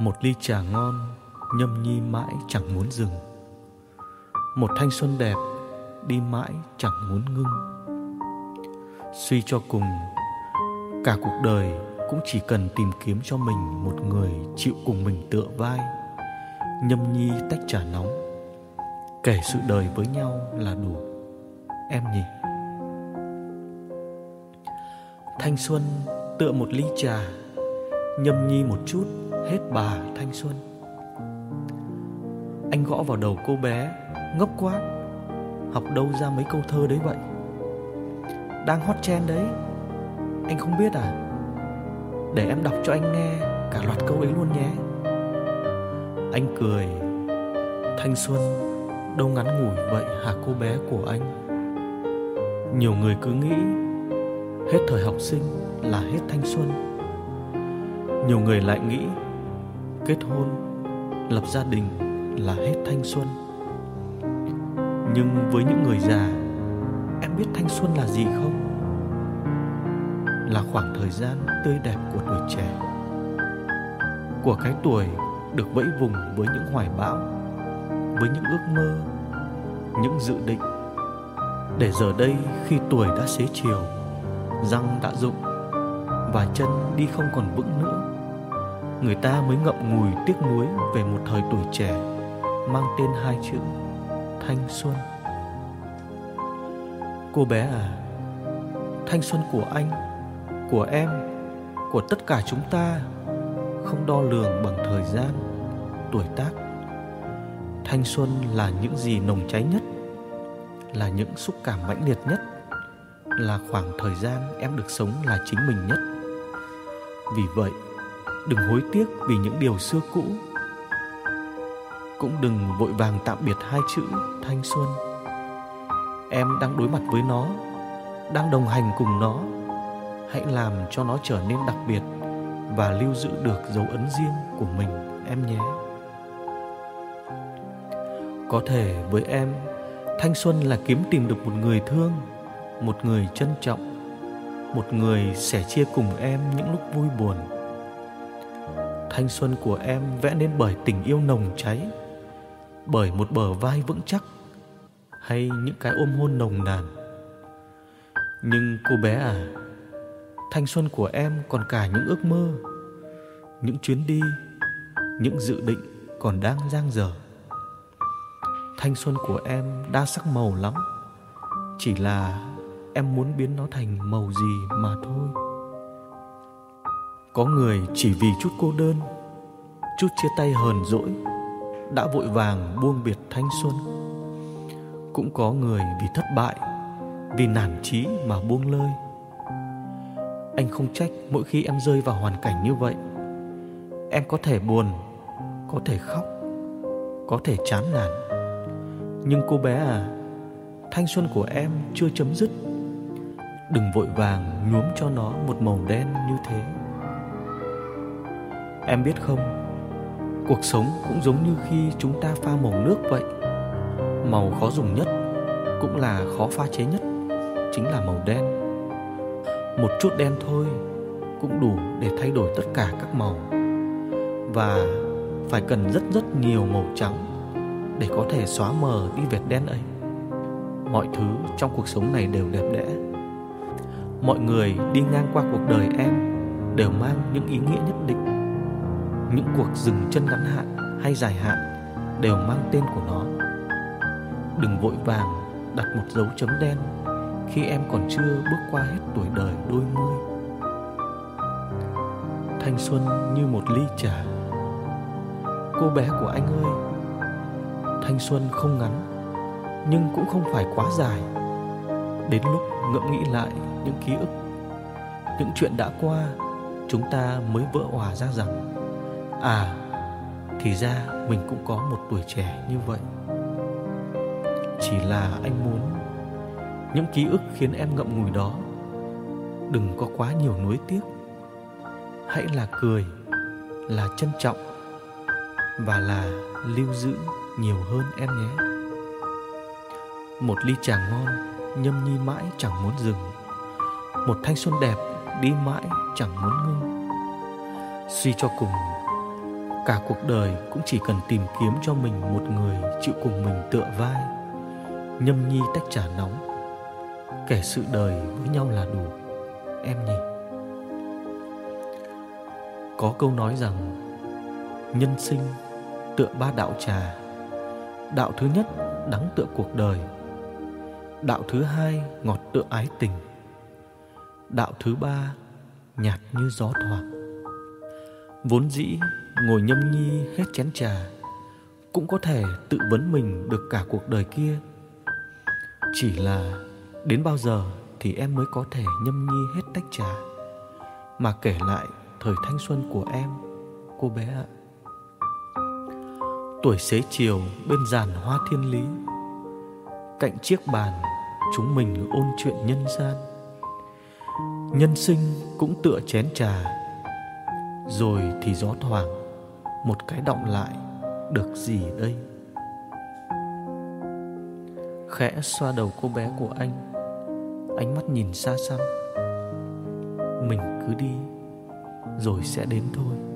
một ly trà ngon, nhâm nhi mãi chẳng muốn dừng. Một thanh xuân đẹp, đi mãi chẳng muốn ngưng. Suy cho cùng, cả cuộc đời cũng chỉ cần tìm kiếm cho mình một người chịu cùng mình tựa vai, nhâm nhi tách trà nóng. Kể sự đời với nhau là đủ. Em nhỉ? Thanh xuân tựa một ly trà, nhâm nhi một chút hết bà thanh xuân. Anh gõ vào đầu cô bé, ngốc quá học đâu ra mấy câu thơ đấy vậy? Đang hot trend đấy. Anh không biết à? Để em đọc cho anh nghe cả loạt câu ấy luôn nhé. Anh cười. Thanh xuân, đâu ngắn ngủi vậy hả cô bé của anh? Nhiều người cứ nghĩ hết thời học sinh là hết thanh xuân. Nhiều người lại nghĩ kết hôn, lập gia đình là hết thanh xuân. Nhưng với những người già, em biết thanh xuân là gì không? Là khoảng thời gian tươi đẹp của tuổi trẻ, của cái tuổi được vẫy vùng với những hoài bão, với những ước mơ, những dự định. Để giờ đây khi tuổi đã xế chiều, răng đã rụng và chân đi không còn vững nữa người ta mới ngậm ngùi tiếc nuối về một thời tuổi trẻ, mang tên hai chữ thanh xuân. Cô bé à thanh xuân của anh, của em, của tất cả chúng ta không đo lường bằng thời gian, tuổi tác. Thanh xuân là những gì nồng cháy nhất, là những xúc cảm mãnh liệt nhất, là khoảng thời gian em được sống là chính mình nhất. Vì vậy đừng hối tiếc vì những điều xưa cũ. Cũng đừng vội vàng tạm biệt hai chữ thanh xuân. Em đang đối mặt với nó, đang đồng hành cùng nó. Hãy làm cho nó trở nên đặc biệt và lưu giữ được dấu ấn riêng của mình, em nhé. Có thể với em, thanh xuân là kiếm tìm được một người thương, một người trân trọng, một người sẻ chia cùng em những lúc vui buồn thanh xuân của em vẽ nên bởi tình yêu nồng cháy, bởi một bờ vai vững chắc hay những cái ôm hôn nồng nàn. Nhưng cô bé à thanh xuân của em còn cả những ước mơ, những chuyến đi, những dự định còn đang dang dở. Thanh xuân của em đa sắc màu lắm, chỉ là em muốn biến nó thành màu gì mà thôi có người chỉ vì chút cô đơn, chút chia tay hờn dỗi, đã vội vàng buông biệt thanh xuân. Cũng có người vì thất bại, vì nản chí mà buông lơi. Anh không trách mỗi khi em rơi vào hoàn cảnh như vậy. Em có thể buồn, có thể khóc, có thể chán nản. Nhưng cô bé à thanh xuân của em chưa chấm dứt. Đừng vội vàng nhuốm cho nó một màu đen như thế em biết không? Cuộc sống cũng giống như khi chúng ta pha màu nước vậy. Màu khó dùng nhất cũng là khó pha chế nhất, chính là màu đen. Một chút đen thôi cũng đủ để thay đổi tất cả các màu. Và phải cần rất rất nhiều màu trắng để có thể xóa mờ đi vệt đen ấy. Mọi thứ trong cuộc sống này đều đẹp đẽ. Mọi người đi ngang qua cuộc đời em đều mang những ý nghĩa nhất định những cuộc dừng chân ngắn hạn hay dài hạn đều mang tên của nó. Đừng vội vàng đặt một dấu chấm đen khi em còn chưa bước qua hết tuổi đời đôi mươi. Thanh xuân như một ly trà. Cô bé của anh ơi, thanh xuân không ngắn, nhưng cũng không phải quá dài. Đến lúc ngẫm nghĩ lại những ký ức, những chuyện đã qua, chúng ta mới vỡ hòa ra rằng à thì ra mình cũng có một tuổi trẻ như vậy. Chỉ là anh muốn những ký ức khiến em ngậm ngùi đó. Đừng có quá nhiều nuối tiếc. Hãy là cười, là trân trọng và là lưu giữ nhiều hơn em nhé. Một ly trà ngon nhâm nhi mãi chẳng muốn dừng. Một thanh xuân đẹp đi mãi chẳng muốn ngưng. Suy cho cùng cả cuộc đời cũng chỉ cần tìm kiếm cho mình một người chịu cùng mình tựa vai. Nhâm nhi tách trà nóng. Kể sự đời với nhau là đủ. Em nhỉ có câu nói rằng, nhân sinh tựa ba đạo trà. Đạo thứ nhất, đắng tựa cuộc đời. Đạo thứ hai, ngọt tựa ái tình. Đạo thứ ba, nhạt như gió thoảng vốn dĩ ngồi nhâm nhi hết chén trà, cũng có thể tự vấn mình được cả cuộc đời kia. Chỉ là đến bao giờ thì em mới có thể nhâm nhi hết tách trà? Mà kể lại thời thanh xuân của em, cô bé ạ. Tuổi xế chiều bên giàn hoa thiên lý, cạnh chiếc bàn chúng mình ôn chuyện nhân gian. Nhân sinh cũng tựa chén trà rồi thì gió thoảng, một cái động lại được gì đây? Khẽ xoa đầu cô bé của anh, ánh mắt nhìn xa xăm. Mình cứ đi, rồi sẽ đến thôi.